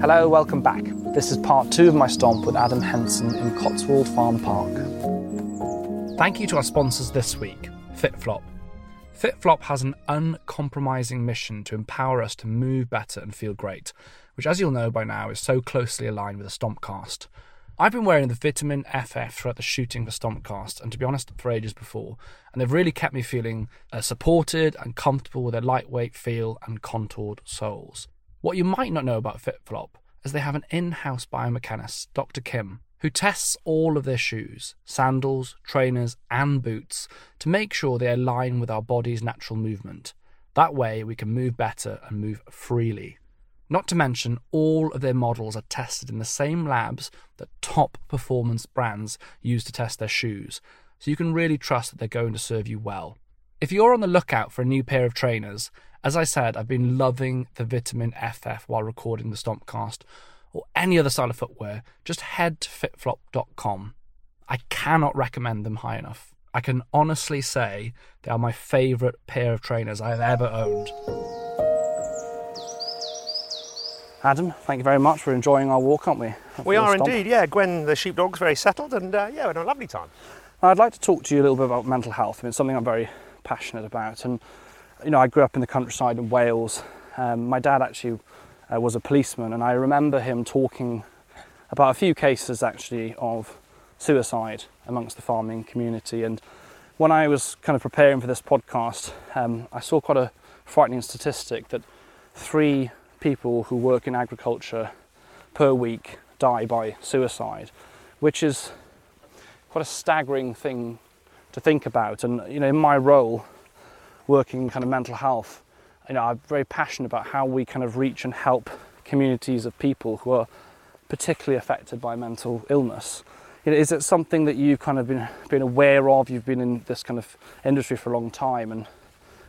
Hello, welcome back. This is part two of my stomp with Adam Henson in Cotswold Farm Park. Thank you to our sponsors this week, FitFlop. FitFlop has an uncompromising mission to empower us to move better and feel great, which, as you'll know by now, is so closely aligned with the Stompcast. I've been wearing the Vitamin FF throughout the shooting for Stompcast, and to be honest, for ages before, and they've really kept me feeling uh, supported and comfortable with their lightweight feel and contoured soles. What you might not know about FitFlop is they have an in house biomechanist, Dr. Kim, who tests all of their shoes, sandals, trainers, and boots to make sure they align with our body's natural movement. That way, we can move better and move freely. Not to mention, all of their models are tested in the same labs that top performance brands use to test their shoes, so you can really trust that they're going to serve you well. If you're on the lookout for a new pair of trainers, as I said, I've been loving the Vitamin FF while recording the Stompcast, or any other style of footwear. Just head to fitflop.com. I cannot recommend them high enough. I can honestly say they are my favourite pair of trainers I have ever owned. Adam, thank you very much. We're enjoying our walk, aren't we? We are indeed, yeah. Gwen, the sheepdog's very settled, and uh, yeah, we're having a lovely time. I'd like to talk to you a little bit about mental health. I mean, it's something I'm very passionate about. And, you know, I grew up in the countryside in Wales. Um, my dad actually uh, was a policeman, and I remember him talking about a few cases actually of suicide amongst the farming community. And when I was kind of preparing for this podcast, um, I saw quite a frightening statistic that three people who work in agriculture per week die by suicide, which is quite a staggering thing to think about. And you know, in my role, working in kind of mental health, you know, I'm very passionate about how we kind of reach and help communities of people who are particularly affected by mental illness. You know, is it something that you've kind of been been aware of? You've been in this kind of industry for a long time, and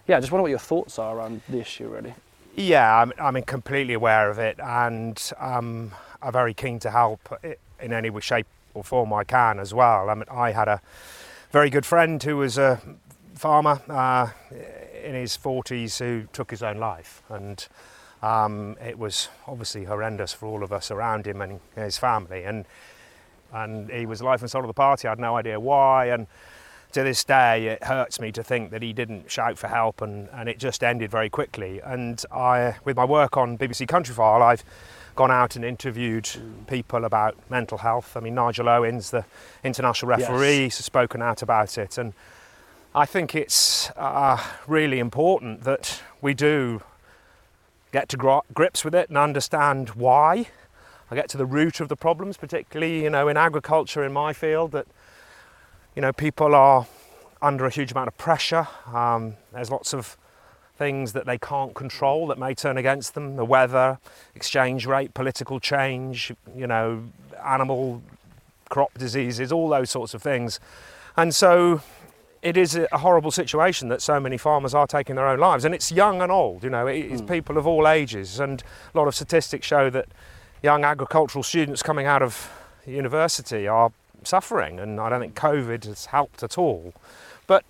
yeah, I just wonder what your thoughts are around the issue, really. Yeah, I'm, I'm completely aware of it, and um, I'm very keen to help in any shape, or form I can as well. I mean, I had a very good friend who was a farmer uh, in his 40s who took his own life, and um, it was obviously horrendous for all of us around him and his family. And and he was life and soul of the party. I had no idea why, and to this day, it hurts me to think that he didn't shout for help, and, and it just ended very quickly. And I, with my work on BBC Countryfile, I've gone out and interviewed people about mental health. I mean, Nigel Owens, the international referee, has spoken out about it, and I think it's uh, really important that we do get to gri- grips with it and understand why. I get to the root of the problems, particularly, you know, in agriculture in my field, that you know people are under a huge amount of pressure. Um, there's lots of things that they can't control that may turn against them: the weather, exchange rate, political change, you know, animal crop diseases, all those sorts of things. And so it is a horrible situation that so many farmers are taking their own lives, and it's young and old. You know, it's people of all ages, and a lot of statistics show that young agricultural students coming out of university are suffering, and I don't think COVID has helped at all. But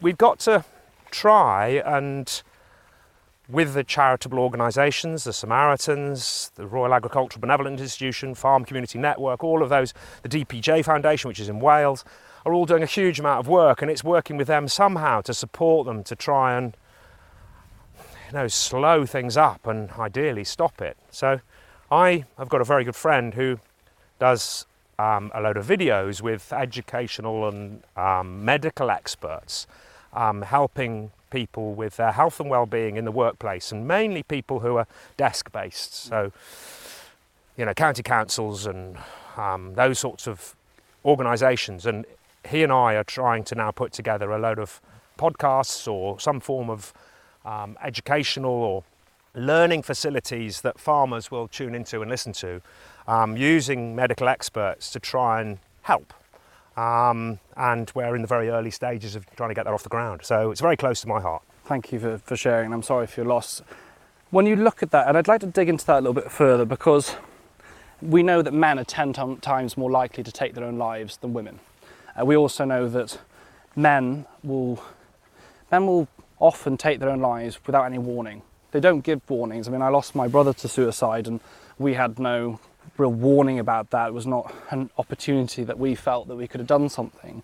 we've got to try and with the charitable organisations, the Samaritans, the Royal Agricultural Benevolent Institution, Farm Community Network, all of those, the DPJ Foundation, which is in Wales, are all doing a huge amount of work, and it's working with them somehow to support them to try and you know slow things up and ideally stop it. So I have got a very good friend who does um, a load of videos with educational and um, medical experts um, helping people with their health and well-being in the workplace and mainly people who are desk-based. So you know county councils and um, those sorts of organisations and he and I are trying to now put together a load of podcasts or some form of um, educational or learning facilities that farmers will tune into and listen to um, using medical experts to try and help. Um, and we're in the very early stages of trying to get that off the ground. So it's very close to my heart. Thank you for, for sharing. I'm sorry for your loss. When you look at that, and I'd like to dig into that a little bit further because we know that men are 10 times more likely to take their own lives than women. Uh, we also know that men will, men will often take their own lives without any warning. They don't give warnings. I mean, I lost my brother to suicide and we had no real warning about that. It was not an opportunity that we felt that we could have done something.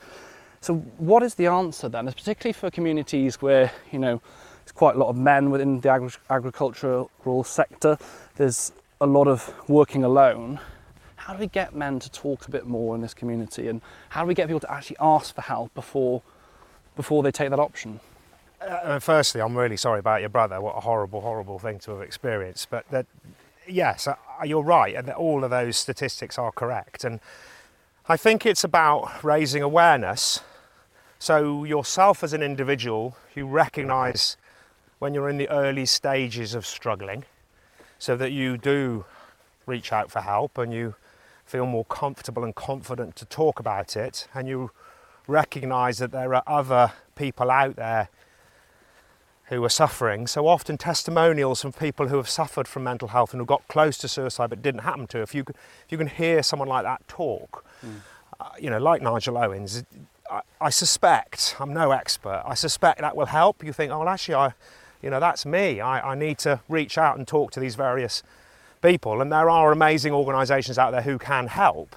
So, what is the answer then? It's particularly for communities where you know there's quite a lot of men within the agri- agricultural sector. There's a lot of working alone. How do we get men to talk a bit more in this community, and how do we get people to actually ask for help before before they take that option? Uh, firstly, I'm really sorry about your brother. What a horrible, horrible thing to have experienced. But that yes, uh, you're right, and all of those statistics are correct. And I think it's about raising awareness. So, yourself as an individual, you recognize when you're in the early stages of struggling, so that you do reach out for help and you feel more comfortable and confident to talk about it, and you recognize that there are other people out there who are suffering. So often testimonials from people who have suffered from mental health and who got close to suicide but didn't happen to. If you if you can hear someone like that talk, mm. uh, you know, like Nigel Owens, I, I, suspect I'm no expert. I suspect that will help. You think, oh, well, actually, I, you know, that's me. I, I need to reach out and talk to these various people, and there are amazing organisations out there who can help.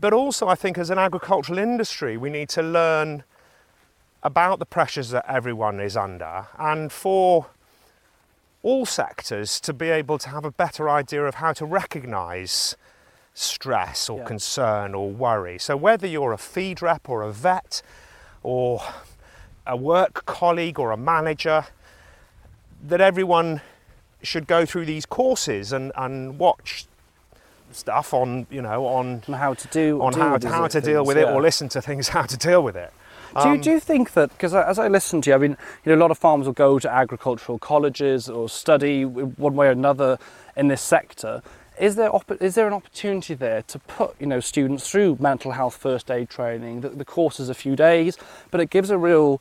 But also, I think as an agricultural industry, we need to learn about the pressures that everyone is under and for all sectors to be able to have a better idea of how to recognise stress or yeah. concern or worry. So, whether you're a feed rep or a vet or a work colleague or a manager, that everyone should go through these courses and, and watch stuff on you know on, on how to do on how, how to deal with it or listen to things how to deal with it do, you, um, do you think that, because as I listen to you, I mean, you know, a lot of farmers will go to agricultural colleges or study one way or another in this sector. Is there, is there an opportunity there to put you know, students through mental health first aid training? The, the course is a few days, but it gives a real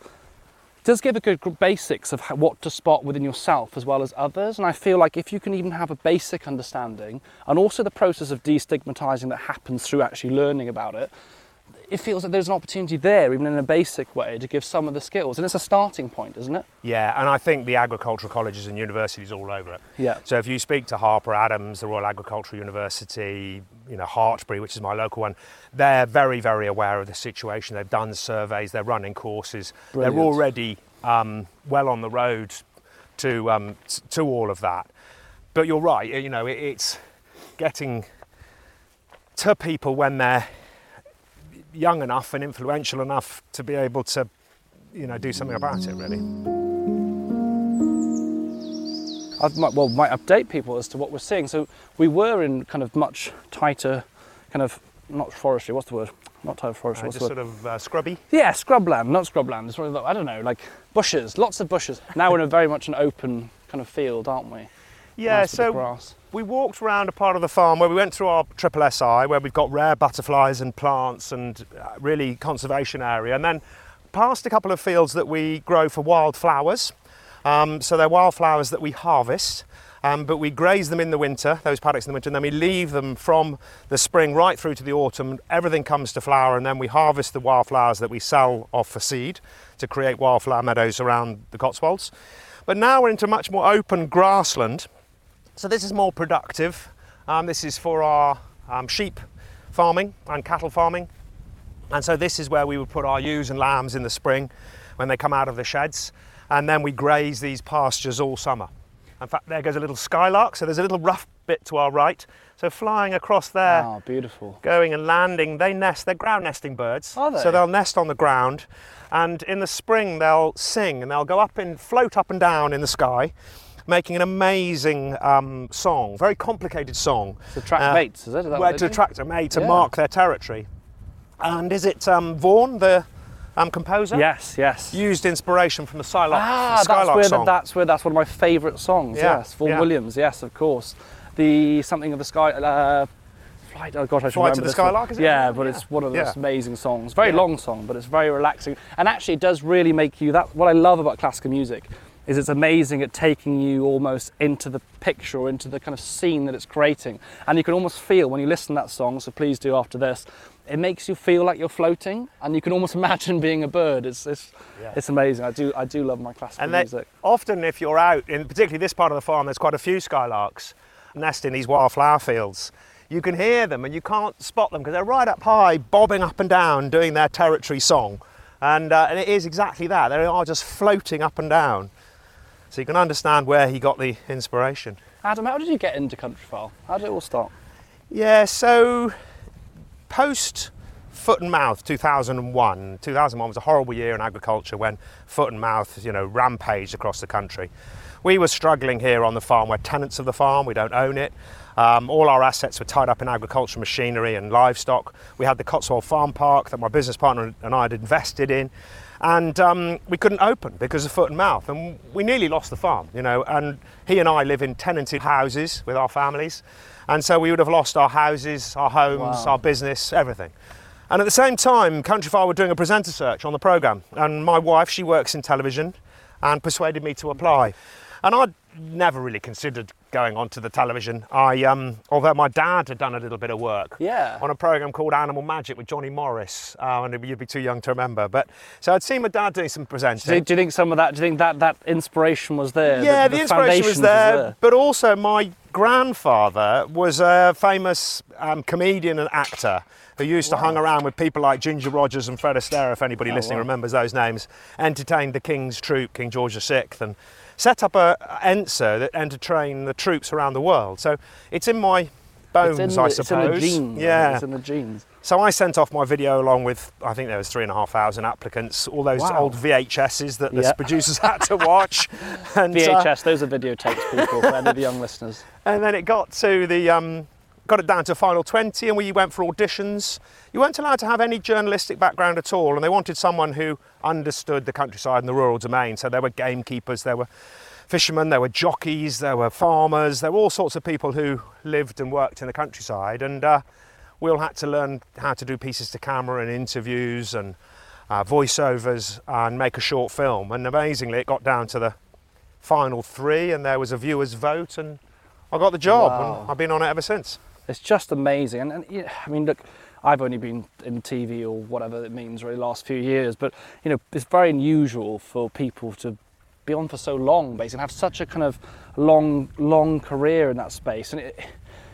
does give a good basics of what to spot within yourself as well as others. And I feel like if you can even have a basic understanding and also the process of destigmatizing that happens through actually learning about it, it feels like there's an opportunity there, even in a basic way, to give some of the skills. And it's a starting point, isn't it? Yeah, and I think the agricultural colleges and universities all over it. Yeah. So if you speak to Harper Adams, the Royal Agricultural University, you know, Hartpury, which is my local one, they're very, very aware of the situation. They've done surveys, they're running courses, Brilliant. they're already um, well on the road to, um, to all of that. But you're right, you know, it's getting to people when they're young enough and influential enough to be able to, you know, do something about it. Really. I might, well, might update people as to what we're seeing. So we were in kind of much tighter, kind of not forestry. What's the word? Not tighter forestry. Uh, just sort of uh, scrubby. Yeah, scrubland, not scrubland. It's sort of, I don't know, like bushes, lots of bushes. Now we're in a very much an open kind of field, aren't we? Yeah. Nice so we walked around a part of the farm where we went through our triple SI, where we've got rare butterflies and plants and uh, really conservation area, and then past a couple of fields that we grow for wildflowers. Um, so they're wildflowers that we harvest. Um, but we graze them in the winter, those paddocks in the winter, and then we leave them from the spring right through to the autumn. Everything comes to flower, and then we harvest the wildflowers that we sell off for seed to create wildflower meadows around the Cotswolds. But now we're into much more open grassland, so this is more productive. Um, this is for our um, sheep farming and cattle farming. And so this is where we would put our ewes and lambs in the spring when they come out of the sheds. And then we graze these pastures all summer. In fact, there goes a little skylark. So there's a little rough bit to our right. So flying across there, Oh, beautiful. going and landing, they nest. They're ground nesting birds. Are they? So they'll nest on the ground, and in the spring they'll sing and they'll go up and float up and down in the sky, making an amazing um, song, very complicated song. To attract Uh, mates, is it? Is that Where to attract a mate to Yeah. mark their territory. And is it um, Vaughan, the um, composer? Yes, yes. Used inspiration from the Skylark, ah, that's where song. that's where that's one of my favourite songs. Yeah, Yes, Vaughan yeah. Williams. Yes, of course. The something of the sky. Uh, Flight, oh gosh, I should Flight to the. Skylark, is it? Yeah, but yeah. it's one of those amazing songs. Very long song, but it's very relaxing. And actually, it does really make you. That what I love about classical music is it's amazing at taking you almost into the picture or into the kind of scene that it's creating. And you can almost feel when you listen to that song. So please do after this. It makes you feel like you're floating, and you can almost imagine being a bird. It's it's, Yeah. it's amazing. I do I do love my classical And music. often, if you're out, in particularly this part of the farm, there's quite a few skylarks nest in these wildflower fields. You can hear them and you can't spot them because they're right up high, bobbing up and down, doing their territory song. And, uh, and it is exactly that. They are just floating up and down. So you can understand where he got the inspiration. Adam, how did you get into Countryfile? How did it all start? Yeah, so post foot and mouth 2001 2001 was a horrible year in agriculture when foot and mouth you know rampaged across the country we were struggling here on the farm we're tenants of the farm we don't own it um, all our assets were tied up in agricultural machinery and livestock we had the cotswold farm park that my business partner and i had invested in and um, we couldn't open because of foot and mouth. And we nearly lost the farm you know and he and i live in tenanted houses with our families. And so we would have lost our houses our homes Wow. our business everything. And at the same time countryfile were doing a presenter search on the program and my wife she works in television and persuaded me to apply. And i'd never really considered going onto the television i um, although my dad had done a little bit of work Yeah. on a program called Animal Magic with Johnny Morris, uh, and you'd be too young to remember. But so I'd seen my dad doing some presenting. Do you, do you think some of that? Do you think that that inspiration was there? yeah, the, inspiration foundations was there, but also my grandfather was a famous um, comedian and actor who used to hang around with people like Ginger Rogers and Fred Astaire, if anybody listening wow. remembers those names, entertained the King's troop, King George VI, and set up a ENSA that entertained the troops around the world. So it's in my bones, It's in, the, I it's in suppose. the genes. Yeah. It's in the genes. So I sent off my video along with I think there was three and a half thousand applicants, all those Wow. old VHSs that the Yeah. producers had to watch. and, uh, VHS, those are videotapes, people, for any of the young listeners. and then it got to the um, got it down to final 20 and we went for auditions you weren't allowed to have any journalistic background at all and they wanted someone who understood the countryside and the rural domain so there were gamekeepers there were fishermen there were jockeys there were farmers there were all sorts of people who lived and worked in the countryside and uh, we all had to learn how to do pieces to camera and interviews and uh, voiceovers and make a short film and amazingly it got down to the final three and there was a viewer's vote and I got the job Wow. and I've been on it ever since. It's just amazing. And, and yeah, I mean, look, I've only been in TV or whatever it means really the last few years, but you know, it's very unusual for people to be on for so long, basically, and have such a kind of long, long career in that space. And it,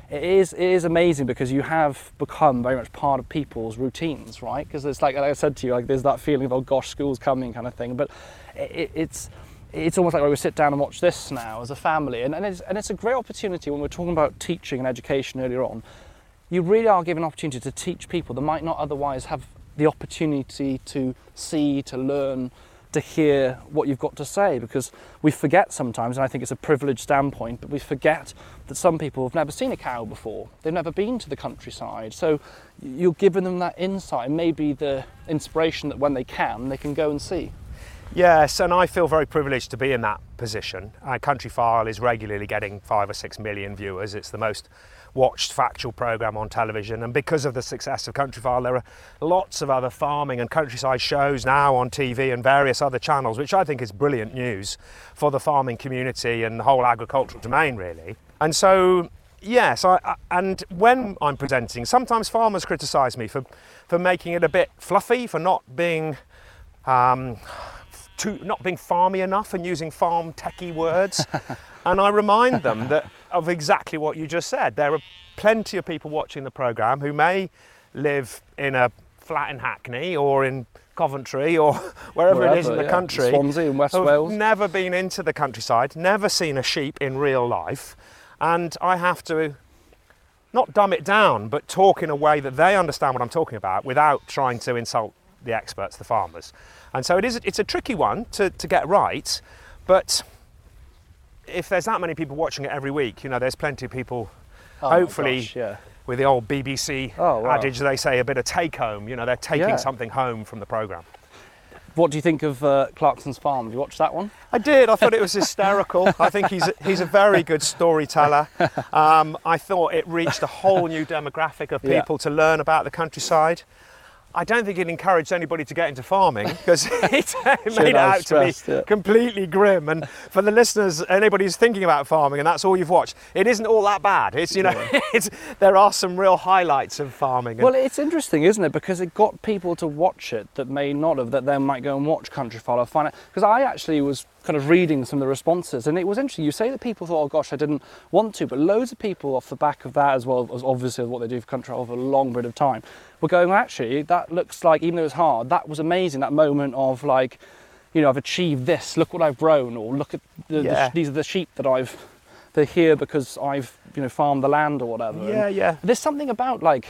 it is, it is amazing because you have become very much part of people's routines, right? Because it's like, like I said to you, like there's that feeling of oh gosh, school's coming kind of thing. But it, it's it's almost like we sit down and watch this now as a family, and, and, it's, and it's a great opportunity when we're talking about teaching and education earlier on. You really are given an opportunity to teach people that might not otherwise have the opportunity to see, to learn, to hear what you've got to say because we forget sometimes, and I think it's a privileged standpoint, but we forget that some people have never seen a cow before. They've never been to the countryside. So you're giving them that insight and maybe the inspiration that when they can, they can go and see. Yes, and I feel very privileged to be in that position. Uh, Countryfile is regularly getting five or six million viewers. It's the most watched factual program on television, and because of the success of Countryfile, there are lots of other farming and countryside shows now on TV and various other channels, which I think is brilliant news for the farming community and the whole agricultural domain, really. And so, yes, I, I, and when I'm presenting, sometimes farmers criticise me for for making it a bit fluffy, for not being um, too, not being farmy enough and using farm techie words. and I remind them that of exactly what you just said. There are plenty of people watching the programme who may live in a flat in Hackney or in Coventry or wherever, it is in the yeah. country. Swansea in West Wales. Never been into the countryside, never seen a sheep in real life. and I have to not dumb it down, but talk in a way that they understand what I'm talking about without trying to insult the experts, the farmers. And so it is, it's a tricky one to, to get right, but if there's that many people watching it every week, you know, there's plenty of people, Oh hopefully, gosh, yeah. with the old BBC Oh, wow. adage, they say a bit of take home, you know, they're taking Yeah. something home from the programme. What do you think of uh, Clarkson's Farm? Have you watched that one? I did. I thought it was hysterical. I think he's a, he's a very good storyteller. Um, I thought it reached a whole new demographic of Yeah. people to learn about the countryside. I don't think it encouraged anybody to get into farming because it made it out to be yeah. completely grim. And for the listeners, anybody who's thinking about farming and that's all you've watched, it isn't all that bad. It's you know, it's, there are some real highlights of farming. Well, it's interesting, isn't it? Because it got people to watch it that may not have, that then might go and watch Countryfile or find it. Because I actually was kind of reading some of the responses, and it was interesting. You say that people thought, "Oh gosh, I didn't want to," but loads of people off the back of that, as well as obviously what they do for Countryfile over a long period of time, were going, well, "Actually, that looks like, even though it's hard, that was amazing. That moment of like." You know, I've achieved this. Look what I've grown, or look at the, the, Yeah. these are the sheep that I've. They're here because I've, you know, farmed the land or whatever. And- yeah, yeah. there's something about like,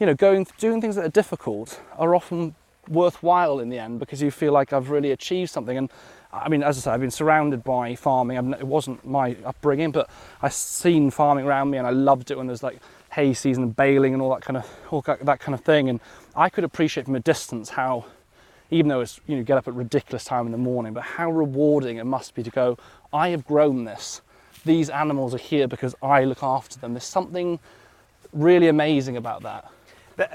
you know, going doing things that are difficult are often worthwhile in the end because you feel like I've really achieved something. And I mean, as I said, I've been surrounded by farming. I've, it wasn't my upbringing, but I've seen farming around me, and I loved it when there's like hay season and baling and all that kind of all that kind of thing. And I could appreciate from a distance how. Even though it's you know get up at ridiculous time in the morning, but how rewarding it must be to go. I have grown this. These animals are here because I look after them. There's something really amazing about that.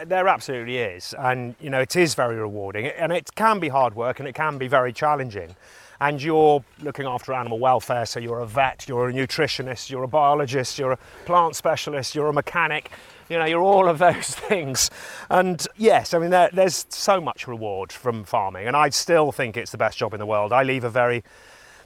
There absolutely is, and you know it is very rewarding, and it can be hard work, and it can be very challenging. And you're looking after animal welfare, so you're a vet, you're a nutritionist, you're a biologist, you're a plant specialist, you're a mechanic. You know, you're all of those things. And yes, I mean there, there's so much reward from farming, and I still think it's the best job in the world. I leave a very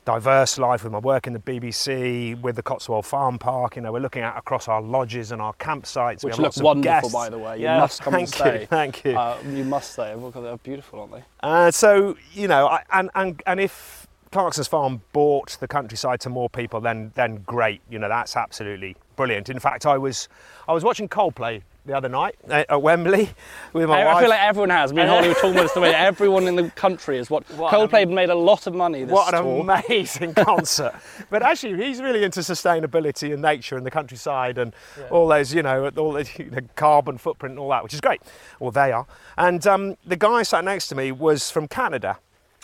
diverse life with my work in the BBC, with the Cotswold Farm Park. You know, we're looking at across our lodges and our campsites. We Which have look wonderful, guests. by the way. You Yeah, must come and thank stay. you, thank you. Uh, you must stay. Look, they're beautiful, aren't they? Uh, so you know, I, and and and if Clarkson's Farm bought the countryside to more people, then then great. You know, that's absolutely brilliant. In fact, I was I was watching Coldplay the other night at at Wembley with my I, I feel like everyone has. Me and Holly were talking about this the way everyone in the country is. What, What Coldplay an- made a lot of money this what an tour. amazing concert! But actually, he's really into sustainability and nature and the countryside and all those, you know, all the, you know, carbon footprint and all that, which is great. Well, they are. And um, the guy sat next to me was from Canada.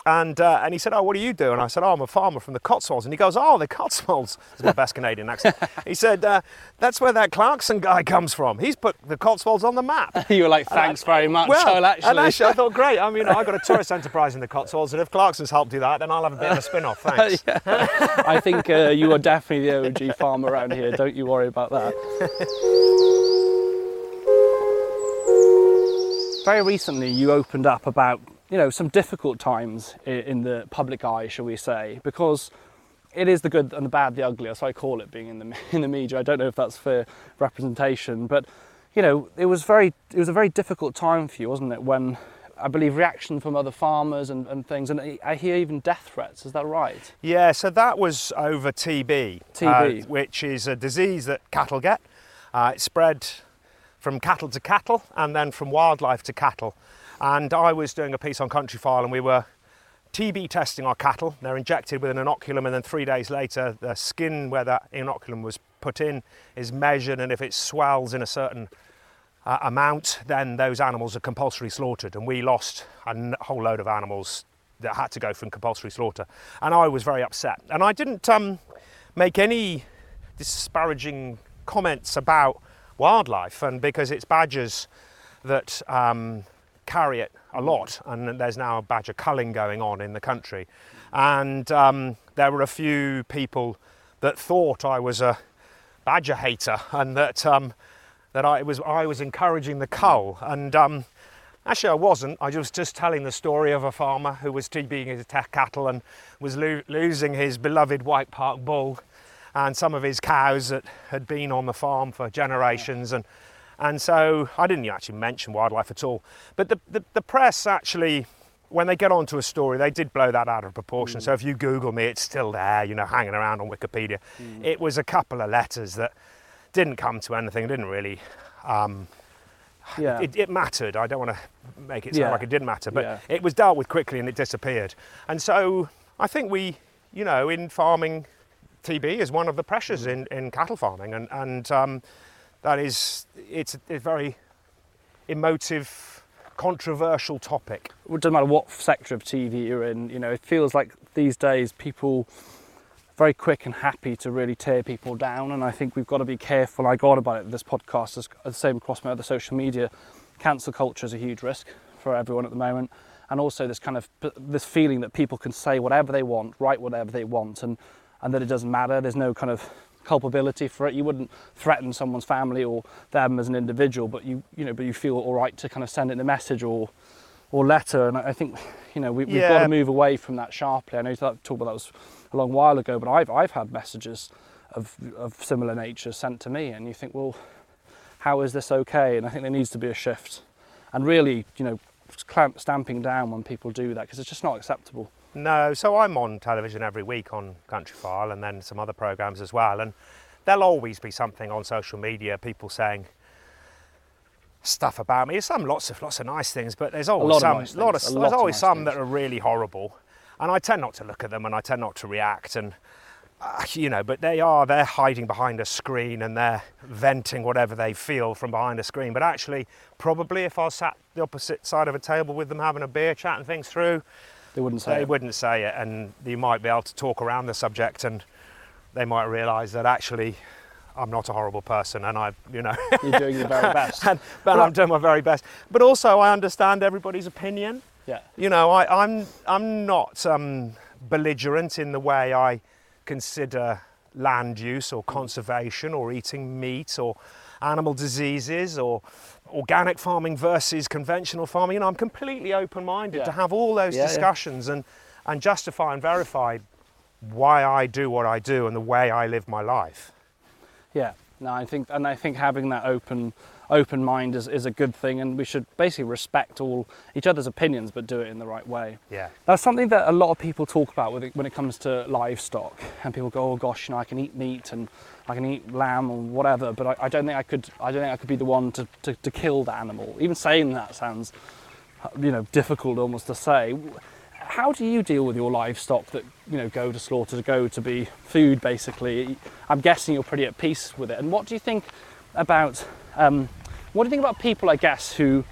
And, uh, and he said, Oh, what do you do? And I said, Oh, I'm a farmer from the Cotswolds. And he goes, Oh, the Cotswolds. It's my best Canadian accent. he said, uh, That's where that Clarkson guy comes from. He's put the Cotswolds on the map. you were like, thanks very much. Well, Joel, actually. and actually, I thought, great. I mean, I've got a tourist enterprise in the Cotswolds, and if Clarkson's helped do that, then I'll have a bit of a spin off. Thanks. I think uh, you are definitely the OG farmer around here. Don't you worry about that. Very recently, you opened up about you know some difficult times in the public eye, shall we say, because it is the good and the bad, the ugly. That's what I call it, being in the in the media. I don't know if that's fair representation, but you know, it was very it was a very difficult time for you, wasn't it? When I believe reaction from other farmers and, and things, and I- I hear even death threats. Is that right? Yeah, so that was over TB, TB. uh, which is a disease that cattle get. Uh, it spread from cattle to cattle and then from wildlife to cattle. And I was doing a piece on Countryfile and we were TB testing our cattle. They're injected with an inoculum and then three days later the skin where that inoculum was put in is measured and if it swells in a certain uh, amount, then those animals are compulsory slaughtered. And we lost a whole load of animals that had to go from compulsory slaughter. And I was very upset. And I didn't um, make any disparaging comments about wildlife, and because it's badgers that um, carry it a lot, and there's now a badger culling going on in the country. And um, there were a few people that thought I was a badger hater and that um, that I was I was encouraging the cull. And um, actually I wasn't. I was just telling the story of a farmer who was TBing his cattle and was lo- losing his beloved White Park bull and some of his cows that had been on the farm for generations. And and so I didn't actually mention wildlife at all but the, the, the press actually when they get onto a story, they did blow that out of proportion. Mm. So if you Google me, it's still there, you know, hanging around on Wikipedia. Mm. It was a couple of letters that didn't come to anything, didn't really. Um, Yeah. it, it mattered. I don't want to make it sound Yeah. like it didn't matter, but Yeah. it was dealt with quickly and it disappeared. And so I think we, you know, in farming, TB is one of the pressures in, in cattle farming, and and um, that is it's a, very emotive, controversial topic. it doesn't matter what sector of TV you're in, you know, it feels like these days people are very quick and happy to really tear people down, and I think we've got to be careful. I got about it this podcast, as the same across my other social media. Cancel culture is a huge risk for everyone at the moment, and also this kind of this feeling that people can say whatever they want, write whatever they want, and and that it doesn't matter. There's no kind of culpability for it. You wouldn't threaten someone's family or them as an individual, but you you know, but you feel all right to kind of send in a message or or letter. And I think you know we, we've got to move away from that sharply. I know you talked about that was a long while ago, but I've I've had messages of of similar nature sent to me, and you think, well, how is this okay? And I think there needs to be a shift, and really, you know, clamp, stamping down when people do that because it's just not acceptable. No, so I'm on television every week on Countryfile and then some other programs as well. And there'll always be something on social media, people saying stuff about me. There's some lots of lots of nice things, but there's always some nice lot of there's lot of always nice some things. that are really horrible. And I tend not to look at them and I tend not to react and uh, you know, but they are they're hiding behind a screen and they're venting whatever they feel from behind a screen. But actually, probably if I sat the opposite side of a table with them having a beer, chatting things through, They wouldn't say. It. They it. wouldn't say it, and you might be able to talk around the subject, and they might realise that actually I'm not a horrible person, and I, you know, You're doing your very best. and, but I'm doing my very best. But also, I understand everybody's opinion. yeah. You know, I, I'm I'm not um, belligerent in the way I consider land use or conservation or eating meat or animal diseases or organic farming versus conventional farming. You know, I'm completely open-minded Yeah. to have all those Yeah, yeah. discussions and and justify and verify why I do what I do and the way I live my life. Yeah, no, I think, and I think having that open, open mind is, is a good thing, and we should basically respect all each other's opinions, but do it in the right way. Yeah. That's something that a lot of people talk about with it, when it comes to livestock, and people go, "Oh gosh, you know, I can eat meat and I can eat lamb or whatever," but I, I don't think I could. I don't think I could be the one to, to, to kill the animal. Even saying that sounds, you know, difficult almost to say. How do you deal with your livestock that you know go to slaughter, to go to be food? Basically, I'm guessing you're pretty at peace with it. And what do you think about? Um, what do you think about people? I guess who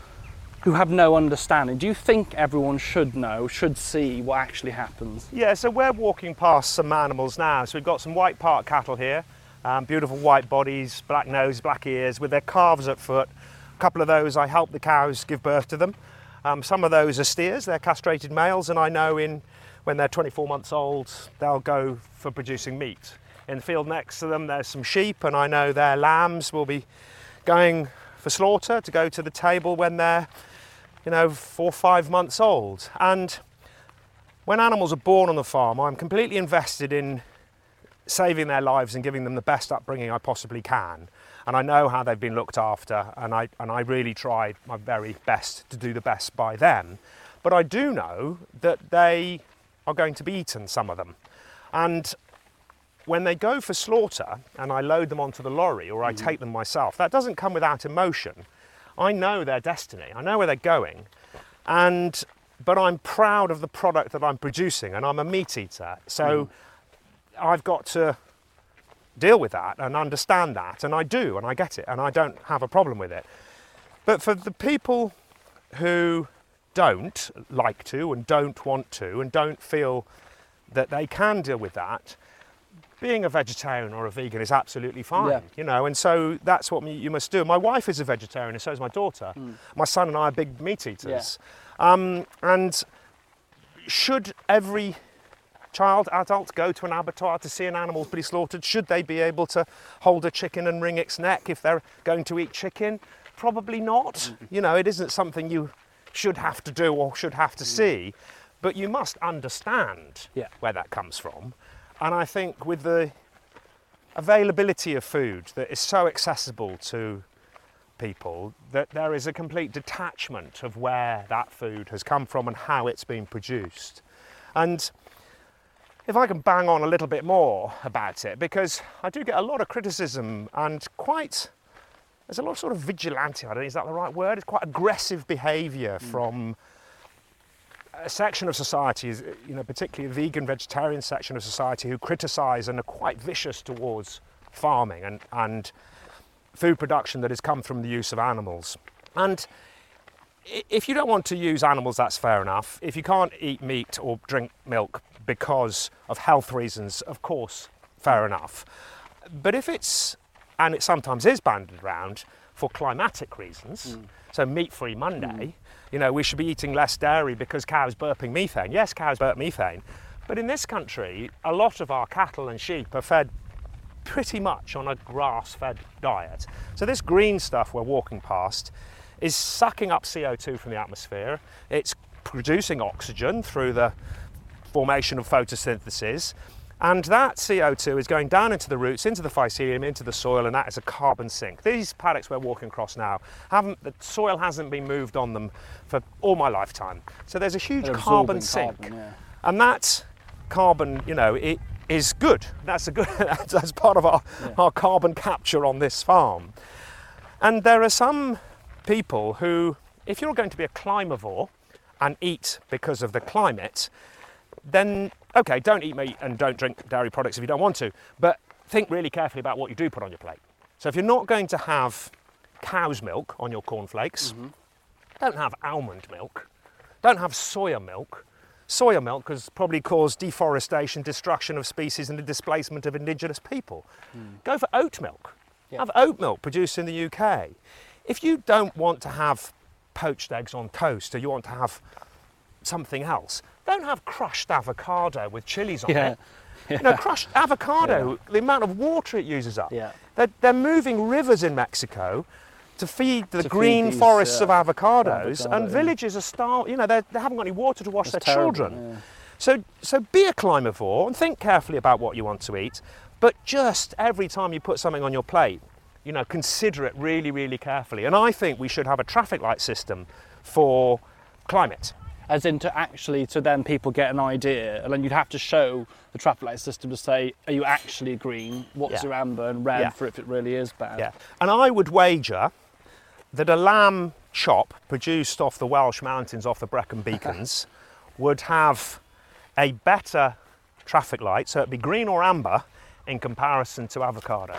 who have no understanding. Do you think everyone should know, should see what actually happens? Yeah, so we're walking past some animals now. So we've got some white park cattle here, um, beautiful white bodies, black nose, black ears, with their calves at foot. A couple of those, I help the cows give birth to them. Um, some of those are steers, they're castrated males, and I know in when they're 24 months old, they'll go for producing meat. In the field next to them, there's some sheep, and I know their lambs will be going for slaughter to go to the table when they're, you know, four or five months old. And when animals are born on the farm, I'm completely invested in saving their lives and giving them the best upbringing I possibly can. And I know how they've been looked after, and I, and I really tried my very best to do the best by them. But I do know that they are going to be eaten, some of them. And when they go for slaughter and I load them onto the lorry or I mm. take them myself, that doesn't come without emotion. I know their destiny, I know where they're going, and but I'm proud of the product that I'm producing, and I'm a meat eater, so mm. I've got to deal with that and understand that, and I do, and I get it, and I don't have a problem with it. But for the people who don't like to and don't want to and don't feel that they can deal with that, being a vegetarian or a vegan is absolutely fine, Yeah. you know, and so that's what you must do. My wife is a vegetarian, and so is my daughter. Hmm. My son and I are big meat eaters. Um, and should every child, adult go to an abattoir to see an animal be slaughtered? Should they be able to hold a chicken and wring its neck if they're going to eat chicken? Probably not. Mm-hmm. You know, it isn't something you should have to do or should have to mm. see, but you must understand Yeah. where that comes from. And I think with the availability of food that is so accessible to people that there is a complete detachment of where that food has come from and how it's been produced. And if I can bang on a little bit more about it, because I do get a lot of criticism and quite, there's a lot of sort of vigilante, I don't know, is that the right word? It's quite aggressive behaviour mm. from a section of society, you know, particularly a vegan, vegetarian section of society who criticise and are quite vicious towards farming and, and food production that has come from the use of animals. And if you don't want to use animals, that's fair enough. If you can't eat meat or drink milk because of health reasons, of course, fair enough. But if it's, and it sometimes is banded around for climatic reasons, mm. so meat free Monday, mm. You know, we should be eating less dairy because cows burping methane. Yes, cows burp methane. But in this country, a lot of our cattle and sheep are fed pretty much on a grass fed diet. So, this green stuff we're walking past is sucking up CO2 from the atmosphere, it's producing oxygen through the formation of photosynthesis. And that CO2 is going down into the roots, into the mycelium, into the soil, and that is a carbon sink. These paddocks we're walking across now, haven't, the soil hasn't been moved on them for all my lifetime. So there's a huge They're carbon sink. Carbon, yeah. And that carbon, you know, it is good. That's a good. that's part of our, yeah. our carbon capture on this farm. And there are some people who, if you're going to be a climivore and eat because of the climate, then okay, don't eat meat and don't drink dairy products if you don't want to, but think really carefully about what you do put on your plate. So if you're not going to have cow's milk on your cornflakes, mm-hmm. don't have almond milk, don't have soya milk. Soya milk has probably caused deforestation, destruction of species, and the displacement of indigenous people. Mm. Go for oat milk. Yeah. Have oat milk produced in the UK. If you don't want to have poached eggs on toast or you want to have something else, don't have crushed avocado with chilies on yeah. it. Yeah. You know, crushed avocado, yeah. the amount of water it uses up. Yeah. They're, they're moving rivers in Mexico to feed the to green feed these, forests uh, of avocados, avocado, and villages are starving. You know, they haven't got any water to wash That's their terrible, children. So, so be a climivore and think carefully about what you want to eat. But just every time you put something on your plate, you know, consider it really, really carefully. And I think we should have a traffic light system for climate. As in to actually, to then people get an idea, and then you'd have to show the traffic light system to say, are you actually green? What's yeah. your amber and red yeah. for if it really is bad? Yeah. And I would wager that a lamb chop produced off the Welsh mountains off the Brecon Beacons would have a better traffic light, so it'd be green or amber in comparison to avocado.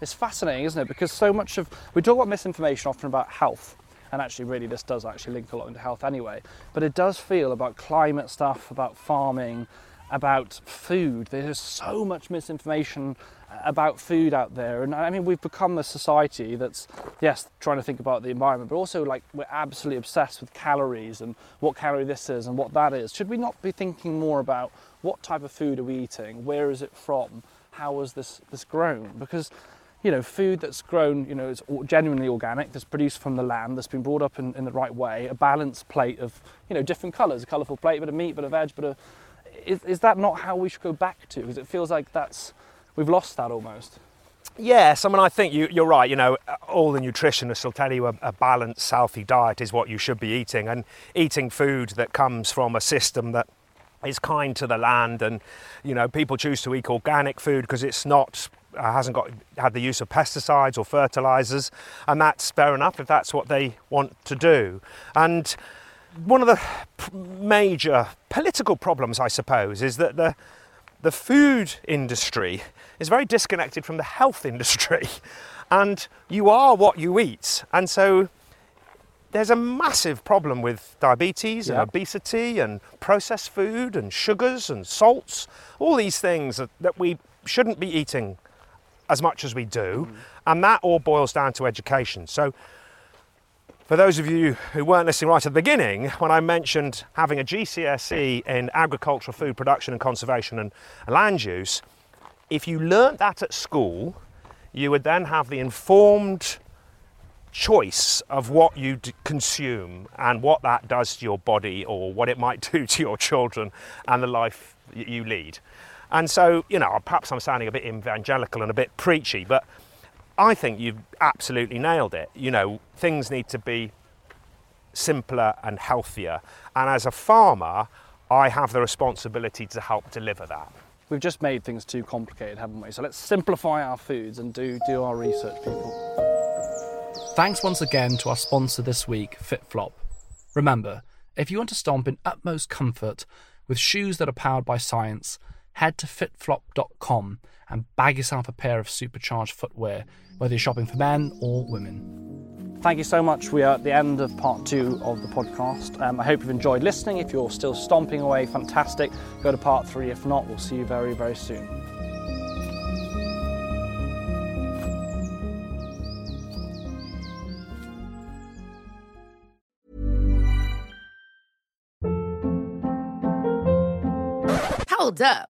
It's fascinating, isn't it? Because so much of we talk about misinformation often about health, and actually, really, this does actually link a lot into health anyway. But it does feel about climate stuff, about farming, about food. There's so much misinformation uh, about food out there, and I mean, we've become a society that's yes, trying to think about the environment, but also like we're absolutely obsessed with calories and what calorie this is and what that is. Should we not be thinking more about what type of food are we eating? Where is it from? How was this this grown? Because you know, food that's grown, you know, it's genuinely organic, that's produced from the land, that's been brought up in, in the right way, a balanced plate of, you know, different colours, a colourful plate, bit of meat, bit of veg, but is, is that not how we should go back to? Because it feels like that's, we've lost that almost. Yes, I mean, I think you, are right. You know, all the nutritionists will tell you a, a, balanced, healthy diet is what you should be eating, and eating food that comes from a system that is kind to the land. And you know, people choose to eat organic food because it's not hasn't got had the use of pesticides or fertilizers, and that's fair enough if that's what they want to do. And one of the major political problems, I suppose, is that the the food industry is very disconnected from the health industry, and you are what you eat, and so. There's a massive problem with diabetes and obesity and processed food and sugars and salts, all these things that, that we shouldn't be eating as much as we do, mm. and that all boils down to education. So, for those of you who weren't listening right at the beginning, when I mentioned having a GCSE in agricultural food production and conservation and land use, if you learnt that at school, you would then have the informed choice of what you d- consume and what that does to your body or what it might do to your children and the life you lead. And so, you know, perhaps I'm sounding a bit evangelical and a bit preachy, but I think you've absolutely nailed it. You know, things need to be simpler and healthier. And as a farmer, I have the responsibility to help deliver that. We've just made things too complicated, haven't we? So let's simplify our foods and do, do our research, people. Thanks once again to our sponsor this week, FitFlop. Remember, if you want to stomp in utmost comfort with shoes that are powered by science, head to fitflop.com and bag yourself a pair of supercharged footwear, whether you're shopping for men or women. Thank you so much. We are at the end of part two of the podcast. Um, I hope you've enjoyed listening. If you're still stomping away, fantastic. Go to part three. If not, we'll see you very, very soon. Hold up.